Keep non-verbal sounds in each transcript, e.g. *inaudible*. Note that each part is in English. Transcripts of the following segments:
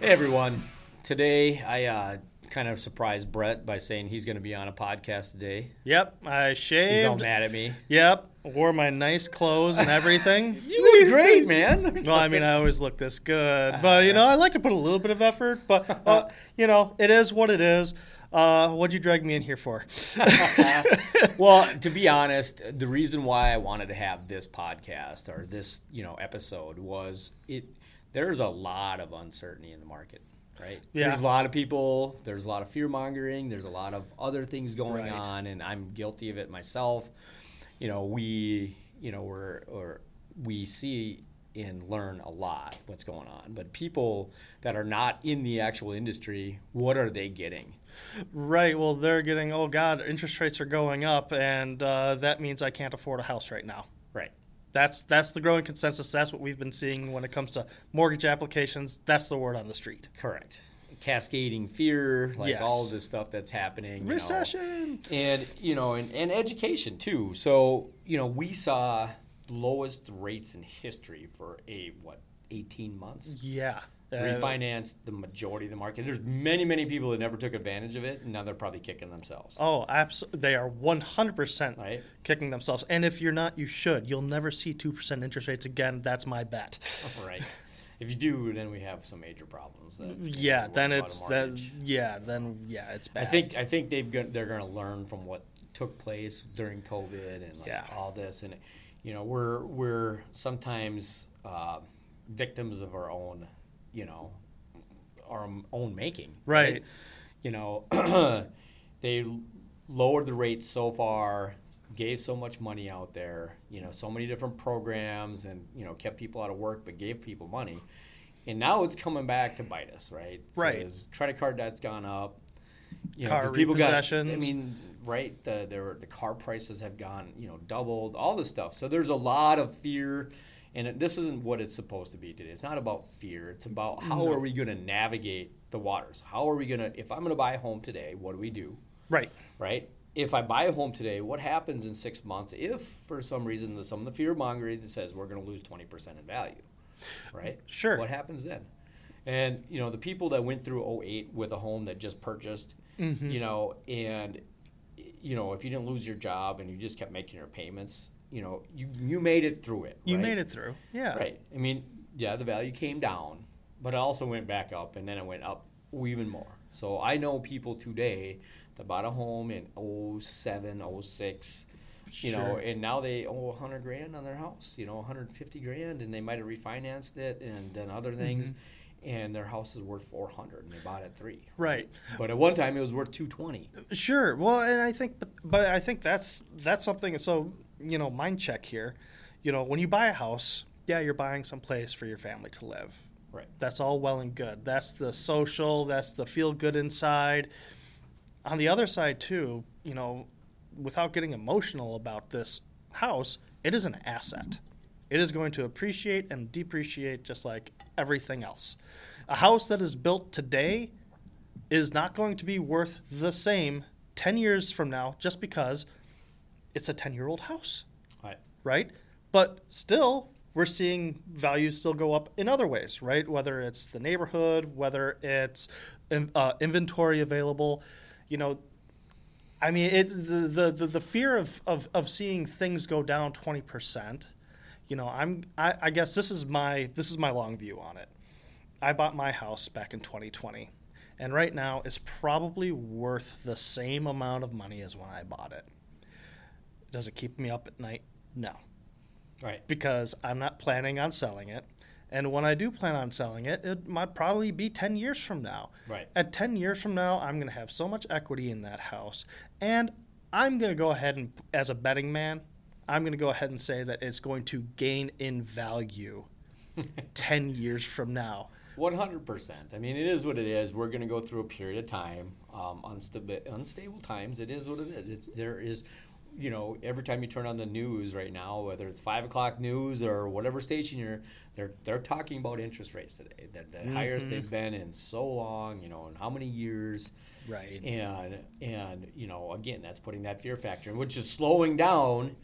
Hey everyone. Today I uh, kind of surprised Brett by saying he's going to be on a podcast today. Yep, I shaved. He's all mad at me. Yep, wore my nice clothes and everything. *laughs* You look great, man. There's *laughs* well, I mean, I always look this good, but you know, I like to put a little bit of effort. But *laughs* uh, you know, it is what it is. Uh, what'd you drag me in here for? well, to be honest, the reason why I wanted to have this podcast or this, you know, episode was it. There's a lot of uncertainty in the market, right? Yeah. There's a lot of people. There's a lot of fear mongering. There's a lot of other things going Right. on, and I'm guilty of it myself. You know, we, you know, we're or we see and learn a lot what's going on, but people that are not in the actual industry, what are they getting? right. Well, they're getting. Oh God, interest rates are going up, and uh, that means I can't afford a house right now. Right. That's that's the growing consensus. That's what we've been seeing when it comes to mortgage applications. That's the word on the street. Correct. Cascading fear, like Yes. all of this stuff that's happening. you know. Recession. And, you know, and, and education too. So, you know, we saw lowest rates in history for a, what, 18 months? Yeah. Uh, Refinanced the majority of the market. There's many, many people that never took advantage of it, and now they're probably kicking themselves. Oh, absolutely. They are 100% Right. kicking themselves. And if you're not, you should. You'll never see 2% interest rates again. That's my bet. *laughs* Right. If you do, then we have some major problems. That, Yeah, then it's then yeah, then yeah, it's bad. I think I think they've got, they're going to learn from what took place during COVID and like Yeah. all this, and you know we're we're sometimes uh, victims of our own, you know, our own making. Right. You know, *clears throat* they lowered the rates so far, gave so much money out there, you know, so many different programs, and you know kept people out of work, but gave people money. And now it's coming back to bite us, right? Right. credit card debt's gone up. You know, Car people got. I mean, right? The there the car prices have gone, you know, doubled. All this stuff. So there's a lot of fear, and it, this isn't what it's supposed to be today. It's not about fear. It's about how are we going to navigate the waters? How are we going to? If I'm going to buy a home today, what do we do? right. right? If I buy a home today, what happens in six months if, for some reason, the, some of the fear mongering that says we're going to lose 20% in value, right? Sure. What happens then? And, you know, the people that went through 08 with a home that just purchased, Mm-hmm. you know, and, you know, if you didn't lose your job and you just kept making your payments, you know, you, you made it through it. You right? made it through. Yeah. Right. I mean, yeah, the value came down, but it also went back up, and then it went up even more. So I know people today that bought a home in 07, 06, you know, and now they owe 100 grand on their house, you know, 150 grand, and they might have refinanced it and done other things, Mm-hmm. and their house is worth 400, and they bought it three. Right. But at one time, it was worth 220. Sure. Well, and I think, but, but I think that's that's something. So you know, mind check here. You know, when you buy a house, yeah, you're buying some place for your family to live. Right. That's all well and good. That's the social. That's the feel good inside. On the other side, too, you know, without getting emotional about this house, it is an asset. It is going to appreciate and depreciate just like everything else. A house that is built today is not going to be worth the same 10 years from now just because it's a 10 year old house, Right. right? But still, we're seeing values still go up in other ways, right? Whether it's the neighborhood, whether it's uh, inventory available, you know. I mean, it the the, the, fear of, of, of seeing things go down twenty percent. You know, I'm I, I guess this is my this is my long view on it. I bought my house back in 2020, and right now it's probably worth the same amount of money as when I bought it. Does it keep me up at night? No Right. because I'm not planning on selling it. And when I do plan on selling it, it might probably be 10 years from now. Right. At 10 years from now, I'm going to have so much equity in that house. And I'm going to go ahead and, as a betting man, I'm going to go ahead and say that it's going to gain in value *laughs* 10 years from now. One hundred percent. I mean, it is what it is. We're going to go through a period of time, um, unstable, unstable times. It is what it is. It's, there is, you know, every time you turn on the news right now, whether it's five o'clock news or whatever station you're, they're they're talking about interest rates today. That the highest they've been in so long. You know, in how many years? Right. And and you know, again, that's putting that fear factor, in, which is slowing down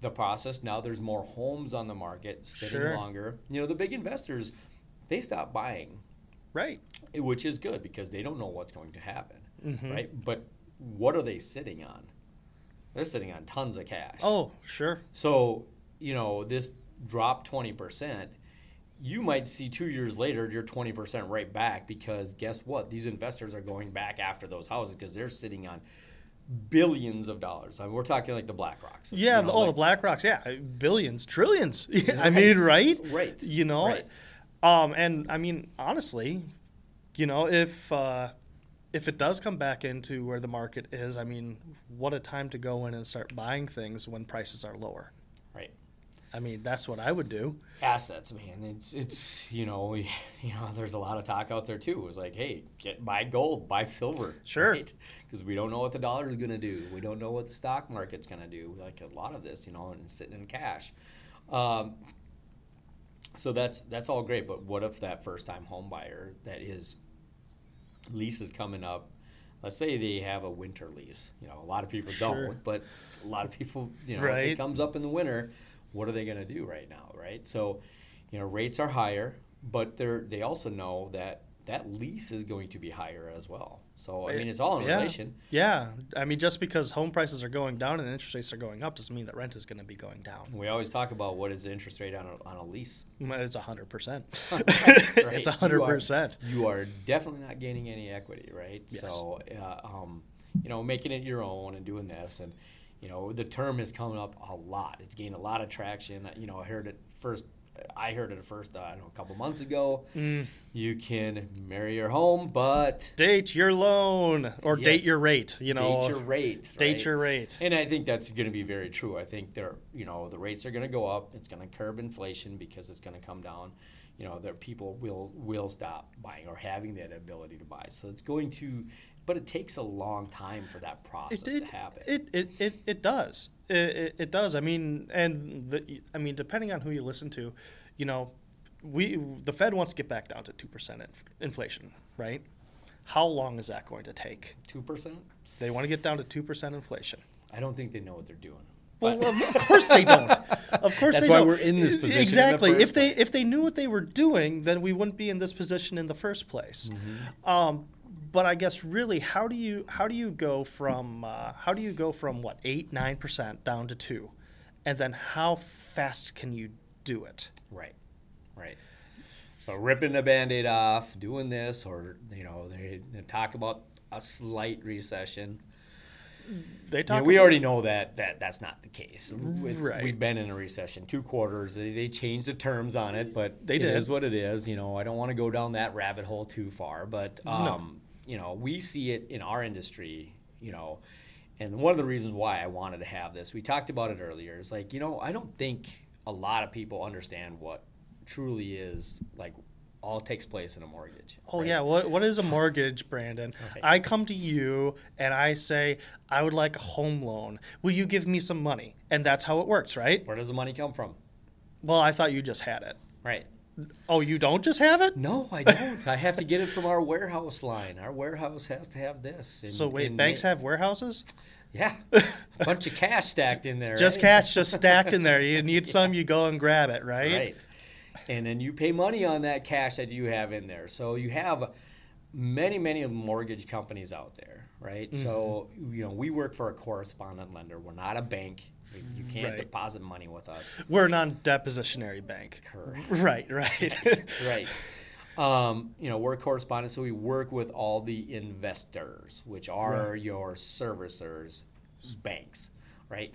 the process. Now there's more homes on the market sitting Sure. longer. You know, the big investors, they stop buying Right. which is good because they don't know what's going to happen, Mm-hmm. right? But what are they sitting on? They're sitting on tons of cash. Oh, sure. So, you know, this drop 20%, you might see two years later you're 20% right back because guess what? These investors are going back after those houses because they're sitting on billions of dollars. I mean, we're talking like the Black Rocks. Yeah, you know, the, oh, like- the BlackRocks, yeah, billions, trillions. *laughs* I mean, right? Right. You know, Right. um, and I mean, honestly, you know, if uh, if it does come back into where the market is, I mean, what a time to go in and start buying things when prices are lower. Right. I mean, that's what I would do. assets, man. It's it's you know *laughs* you know there's a lot of talk out there too. It's like, hey, get buy gold, buy silver, Sure. Because we don't know what the dollar is going to do. We don't know what the stock market's going to do. Like a lot of this, you know, and sitting in cash. Um, so that's that's all great, but what if that first time home buyer that is lease is coming up? Let's say they have a winter lease. You know, a lot of people Sure. don't, but a lot of people, you know, if it comes up in the winter, what are they going to do right now, right? So, you know, rates are higher, but they're they also know that that lease is going to be higher as well. So, I mean, it's all in yeah. relation. Yeah, I mean, just because home prices are going down and interest rates are going up doesn't mean that rent is going to be going down. We always talk about what is the interest rate on a, on a lease. It's a hundred percent. *laughs* *laughs* It's a hundred percent. You are definitely not gaining any equity, right? Yes. So, uh, um, you know, making it your own and doing this, and you know, the term has come up a lot. It's gained a lot of traction. You know, I heard it first. I heard it first. Uh, I don't know, a couple months ago. Mm. You can marry your home, but Date your loan or date your rate. You know, date your rate. date right? your rate. And I think that's going to be very true. I think they're, you know, the rates are going to go up. It's going to curb inflation because it's going to come down. You know, there people will will stop buying or having that ability to buy. So it's going to, but it takes a long time for that process It, it, to happen. it, it, it, it does. It, it, it does. I mean, and the, I mean, depending on who you listen to, you know, we the Fed wants to get back down to two percent inflation, right? How long is that going to take? Two percent. They want to get down to two percent inflation. I don't think they know what they're doing. Well, of course they don't. Of course *laughs* That's they why don't. we're in this position in the Exactly. if they if they knew what they were doing, then we wouldn't be in this position in the first place. Mm-hmm. Um, but I guess really, how do you how do you go from uh, how do you go from what eight nine percent down to two, and then how fast can you do it? Right, right. So ripping the band-aid off, doing this, or you know, they, they talk about a slight recession. They talk. we about- already know that, that that's not the case. Right. We've been in a recession two quarters. They, they changed the terms on it, but They it did. is what it is. You know, I don't want to go down that rabbit hole too far, but um, you know, we see it in our industry. You know, and one of the reasons why I wanted to have this, we talked about it earlier. Is like you know, I don't think a lot of people understand what truly is like all takes place in a mortgage. Oh right? yeah, what what is a mortgage, Brandon? Right. I come to you and I say I would like a home loan. Will you give me some money? And that's how it works, right? Where does the money come from? Well, I thought you just had it. Right. Oh, you don't just have it? No, I don't. I have to get it from our warehouse line. Our warehouse has to have this. And- So wait, banks have warehouses? Yeah, a *laughs* bunch of cash stacked in there. Just right? cash just stacked in there. *laughs* You need some, you go and grab it, right? Right. And then you pay money on that cash that you have in there. So you have many, many mortgage companies out there, right? So, Mm-hmm. you know, we work for a correspondent lender. We're not a bank. You can't Right. deposit money with us. We're a non-depositionary bank. Correct. *laughs* Right, right. *laughs* right. Um, you know, we're correspondents, so we work with all the investors, which are your servicers, banks, right?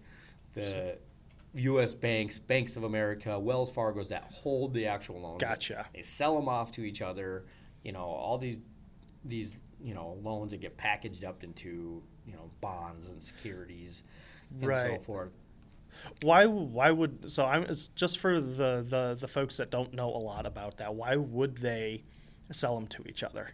The U.S. banks, Banks of America, Wells Fargo's that hold the actual loans. Gotcha. They sell them off to each other. You know, all these these you know loans that get packaged up into you know bonds and securities and so forth. Why why would so I'm it's just for the, the the folks that don't know a lot about that, why would they sell them to each other?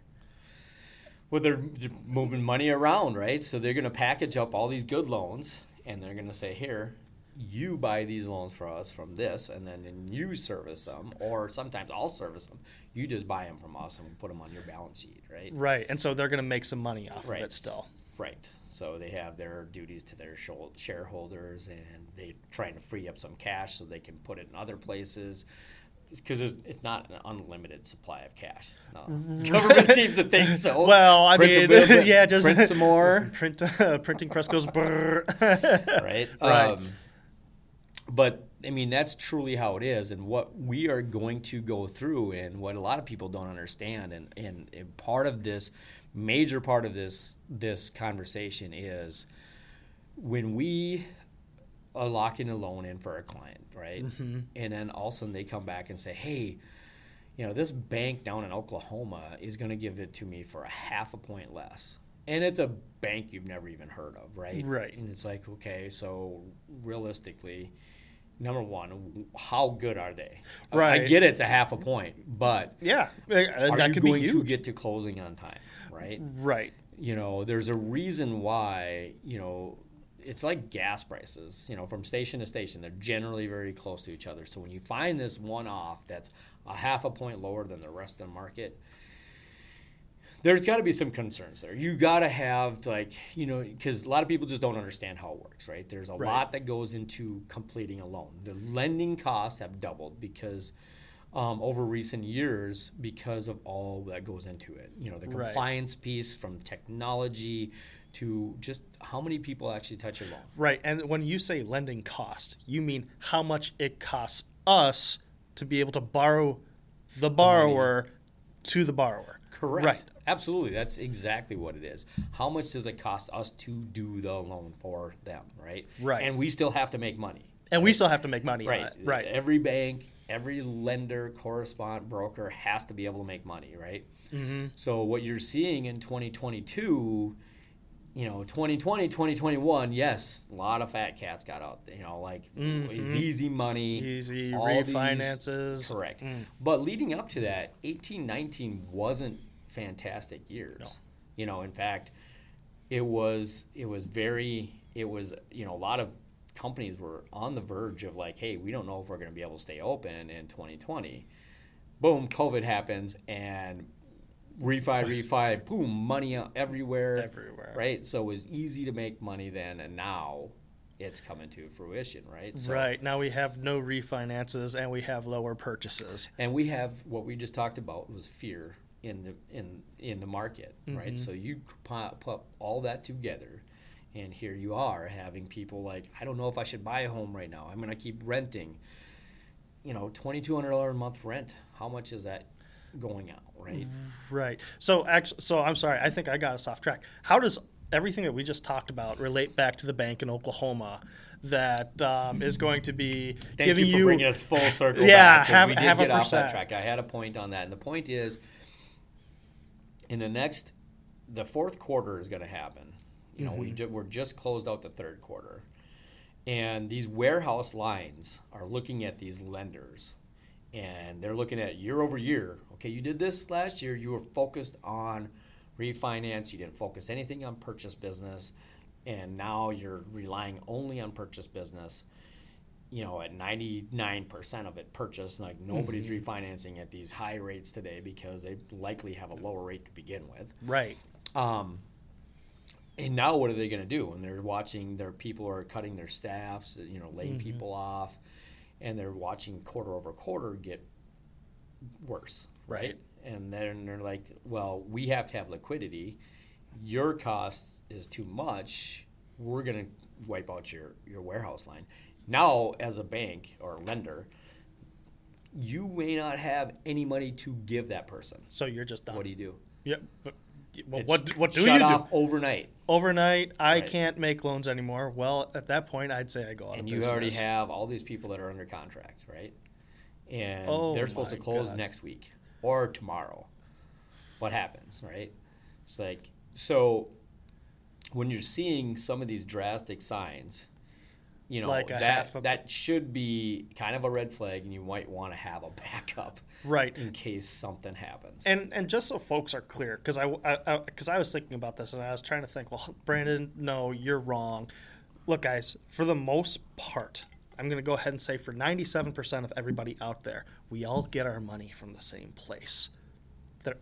Well, they're moving money around, right? So they're going to package up all these good loans, and they're going to say, "Here, you buy these loans for us from this, and then and you service them, or sometimes I'll service them. You just buy them from us and put them on your balance sheet, right? Right. And so they're going to make some money off Right. of it still. Right. So they have their duties to their shareholders, and they're trying to free up some cash so they can put it in other places. because it's, it's not an unlimited supply of cash. No. Government *laughs* seems to think so. Well, I Print mean, bit, *laughs* yeah, just print some more. *laughs* Print, uh, printing press goes brrr. right? Right. Um, but I mean, that's truly how it is, and what we are going to go through, and what a lot of people don't understand, and and, and part of this, major part of this this conversation is when we are locking a loan in for a client, right? Mm-hmm. And then all of a sudden they come back and say, hey. You know, this bank down in Oklahoma is going to give it to me for a half a point less. And it's a bank you've never even heard of, right? Right. And it's like, okay, so realistically, number one, how good are they? Right. I get it's a half a point, but yeah, uh, are that you could going be to get to closing on time, right? right. You know, there's a reason why, you know, it's like gas prices, you know, from station to station, they're generally very close to each other. So when you find this one off that's a half a point lower than the rest of the market, there's got to be some concerns there. You got to have like you know because a lot of people just don't understand how it works, right? There's a Right. lot that goes into completing a loan. The lending costs have doubled because um, over recent years because of all that goes into it. You know, the Right. compliance piece from technology to just how many people actually touch a loan. Right. And when you say lending cost, you mean how much it costs us to be able to borrow the borrower to the borrower. Correct. Right. Absolutely. That's exactly what it is. How much does it cost us to do the loan for them, right? Right. And we still have to make money. And we still have to make money on Right. Right. Every bank, every lender, correspondent, broker has to be able to make money, right? Mm-hmm. So what you're seeing in 2022, you know, 2020, 2021, yes, a lot of fat cats got out. You know, like it's easy money, Mm-hmm. Easy all these- refinances. correct. Mm. But leading up to that, 18, 19 wasn't fantastic years. You know, in fact, it was it was very it was you know a lot of companies were on the verge of like, hey, we don't know if we're going to be able to stay open in 2020. Boom, COVID happens and refi, refi, boom, money everywhere, Everywhere. right? So it was easy to make money then, and now it's coming to fruition, right? So, Right. Now we have no refinances and we have lower purchases. and we have what we just talked about was fear in the in in the market, right? So you put, all that together, and here you are having people like, I don't know if I should buy a home right now. I'm going to keep renting. You know, twenty two hundred dollar a month rent. How much is that going out, right? Right. So actually, so I'm sorry. I think I got us off track. How does everything that we just talked about relate back to the bank in Oklahoma that um, is going to be Thank giving you for bringing us full circle. Yeah, back, have- we did have a get off that percent. track. I had a point on that, and the point is, in the next, the fourth quarter is going to happen. You know, Mm-hmm. we ju- we're just closed out the third quarter, and these warehouse lines are looking at these lenders, and they're looking at year over year. Okay, you did this last year. You were focused on refinance. You didn't focus anything on purchase business, and now you're relying only on purchase business you know, at 99% of it purchased, like nobody's Mm-hmm. refinancing at these high rates today because they likely have a lower rate to begin with. right. Um, and now what are they going to do? And they're watching their people are cutting their staffs, you know, laying Mm-hmm. people off, and they're watching quarter over quarter get worse, right? Right. And then they're like, well, we have to have liquidity. Your cost is too much. We're going to wipe out your, your warehouse line. Now, as a bank or lender, you may not have any money to give that person. So you're just done. What do you do? Yeah. But, well, what what do shut you do? off overnight? Overnight, I Right. can't make loans anymore. Well, at that point, I'd say I go out and you business. already have all these people that are under contract, right? And Oh they're supposed to close God. next week or tomorrow. What happens, right? It's like so when you're seeing some of these drastic signs, you know Like that a- that should be kind of a red flag, and you might want to have a *laughs* backup Right. in case something happens. And and just so folks are clear, because I because I, was thinking about this and I was trying to think. Well, *laughs* Brandon, no, you're wrong. Look, guys, for the most part, I'm going to go ahead and say for 97% of everybody out there, we all get our money from the same place.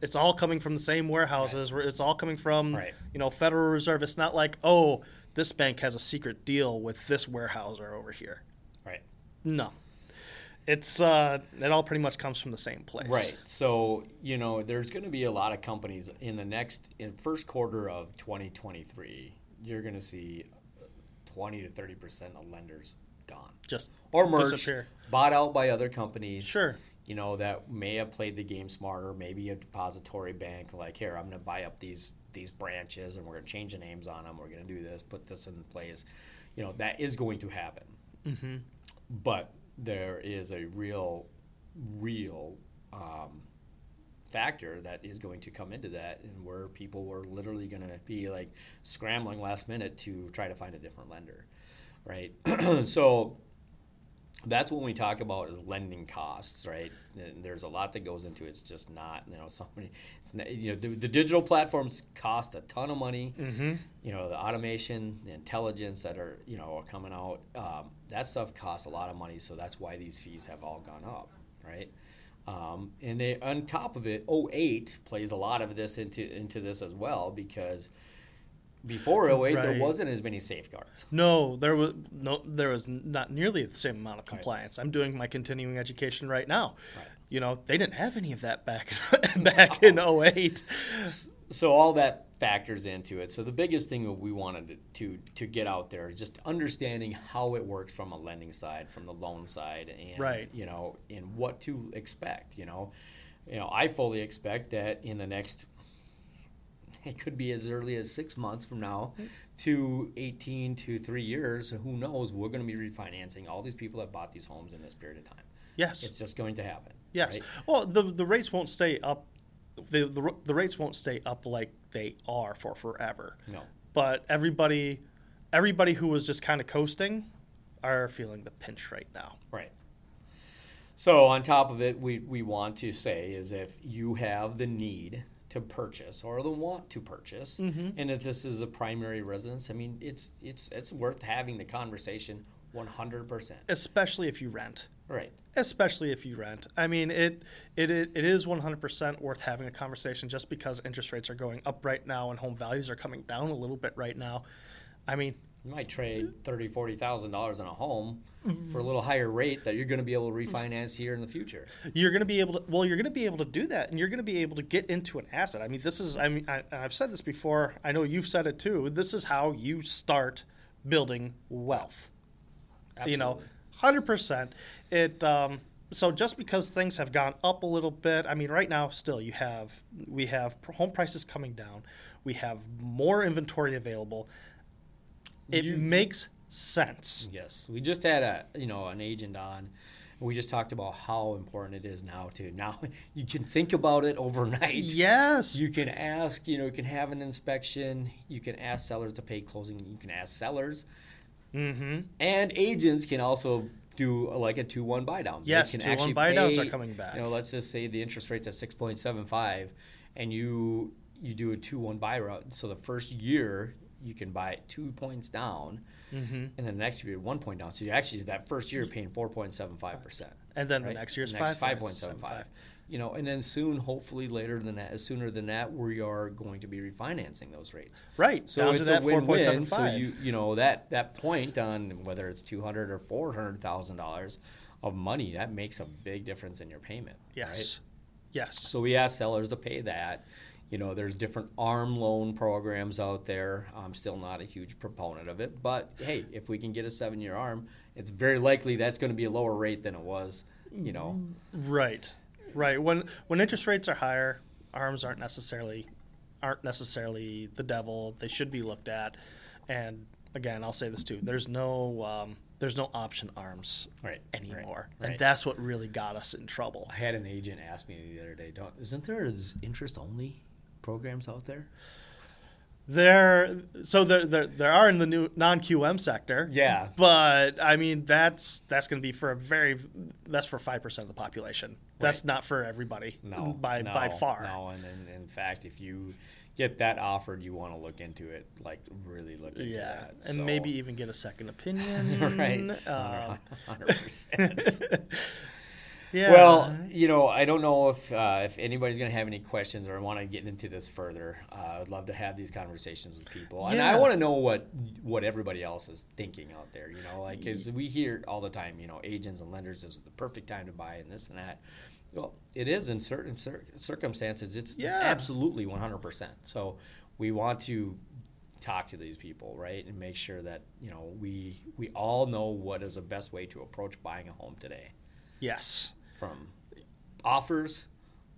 It's all coming from the same warehouses. It's all coming from Right. you know Federal Reserve. It's not like oh, this bank has a secret deal with this warehouser over here. right. No. it's uh, it all pretty much comes from the same place. Right. So, you know, there's going to be a lot of companies in the next in first quarter of 2023, you're going to see 20 to 30% of lenders gone. Just Or merged, disappear. bought out by other companies. Sure. You know, that may have played the game smarter, maybe a depository bank like, "Here, I'm going to buy up these these branches and we're going to change the names on them. We're going to do this, put this in place." You know, that is going to happen. Mm-hmm. But there is a real, real um, factor that is going to come into that, and where people were literally going to be like scrambling last minute to try to find a different lender, right? *clears throat* so that's when we talk about is lending costs, right? And there's a lot that goes into it. It's just not, you know, *laughs* somebody. It's not, you know, the, the digital platforms cost a ton of money. Mm-hmm. You know, the automation, the intelligence that are, you know, are coming out. Um, that stuff costs a lot of money, so that's why these fees have all gone up, right? Um, and they, on top of it, 08 plays a lot of this into into this as well because before 08 there wasn't as many safeguards. No, there was no, there was not nearly the same amount of compliance. I'm doing my continuing education right now. Right. You know, they didn't have any of that back *laughs* *laughs* back in 08. so all that factors into it. So the biggest thing that we wanted to, to to get out there is just understanding how it works from a lending side, from the loan side, and Right. you know, and what to expect. You know, you know, I fully expect that in the next. It could be as early as six months from now to 18 to three years. Who knows? We're going to be refinancing all these people that bought these homes in this period of time. Yes. It's just going to happen. Yes. right? Well, the the rates won't stay up. The, the the rates won't stay up like they are for forever. No. But everybody, everybody who was just kind of coasting, are feeling the pinch right now. Right. So on top of it, we, we want to say is if you have the need to purchase or the want to purchase, mm-hmm. and if this is a primary residence, I mean it's it's it's worth having the conversation one hundred percent. Especially if you rent. Right. Especially if you rent. I mean, it it it it is 100% worth having a conversation just because interest rates are going up right now and home values are coming down a little bit right now. I mean, You might trade thirty, forty thousand dollars on a home for a little higher rate that you're going to be able to refinance here in the future. you're going to be able to well you're going to be able to do that and you're going to be able to get into an asset. I mean this is i mean I, i've said this before i know you've said it too this is how you start building wealth. You know 100% it um, so just because things have gone up a little bit i mean right now still you have we have home prices coming down. We have more inventory available it You- makes sense Yes, we just had a you know an agent on. We just talked about how important it is now to now *laughs* you can think about it overnight. yes You can ask, you know, you can have an inspection. You can ask sellers to pay closing. You can ask sellers, mm-hmm and agents can also do like a two-one buy down. Yes, can 2-1 actually buy downs are coming back. You know, let's just say the interest rate's at six point seven five, and you you do a two-one buy route. So the first year you can buy it two points down, mm-hmm and then the next year one point down. So you actually that first year you're paying four point seven five percent. and then Right? the next year's The next five 5.75. You know, and then soon, hopefully later than that, sooner than that, we are going to be refinancing those rates. Right. So down it's a win-win. 4.75. So you you know that that point on whether it's two hundred or four hundred thousand dollars of money that makes a big difference in your payment. yes. Right? Yes. So we ask sellers to pay that. You know, there's different arm loan programs out there. I'm still not a huge proponent of it, but hey, if we can get a seven-year arm, it's very likely that's going to be a lower rate than it was. You know, Right. Right. When when interest rates are higher, arms aren't necessarily aren't necessarily the devil. They should be looked at. And again, I'll say this too. There's no um, there's no option arms right anymore, right. and that's what really got us in trouble. I had an agent ask me the other day, Don't, isn't there interest only programs out there? There, so there, there, there are in the new non QM sector. Yeah. but I mean that's that's going to be for a very that's for five percent of the population. That's not for everybody. No, by no, by far. No, and, and in fact, if you get that offered, you want to look into it, like really look into Yeah, that. and maybe even get a second *laughs* opinion. right, Uh, *laughs* hundred percent. *laughs* Yeah. Well, you know, I don't know if uh, if anybody's going to have any questions or want to get into this further. Uh, I'd love to have these conversations with people, and I want to know what what everybody else is thinking out there. You know, like we hear all the time, you know, agents and lenders is the perfect time to buy and this and that. Well, it is in certain cir- circumstances. It's Yeah. absolutely one hundred percent. So we want to talk to these people, right, and make sure that you know we we all know what is the best way to approach buying a home today yes. From offers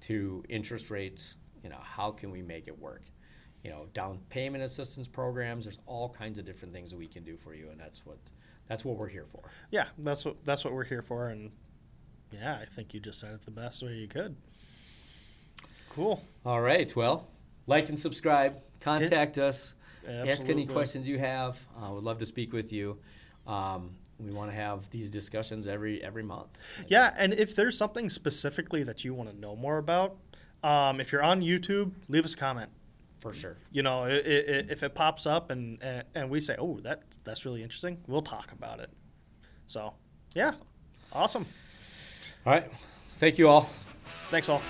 to interest rates you know how can we make it work? You know down payment assistance programs there's all kinds of different things that we can do for you and that's what that's what we're here for. Yeah, that's what that's what we're here for, and yeah, I think you just said it the best way you could. Cool. all right well like and subscribe contact us ask any questions you have. Uh, would love to speak with you. Um, we want to have these discussions every every month Yeah, and if there's something specifically that you want to know more about, um, if you're on YouTube, leave us a comment. for sure You know, i i if it pops up and, and and we say, "Oh, that that's really interesting," we'll talk about it. So, yeah, awesome. all right thank you all Thanks all.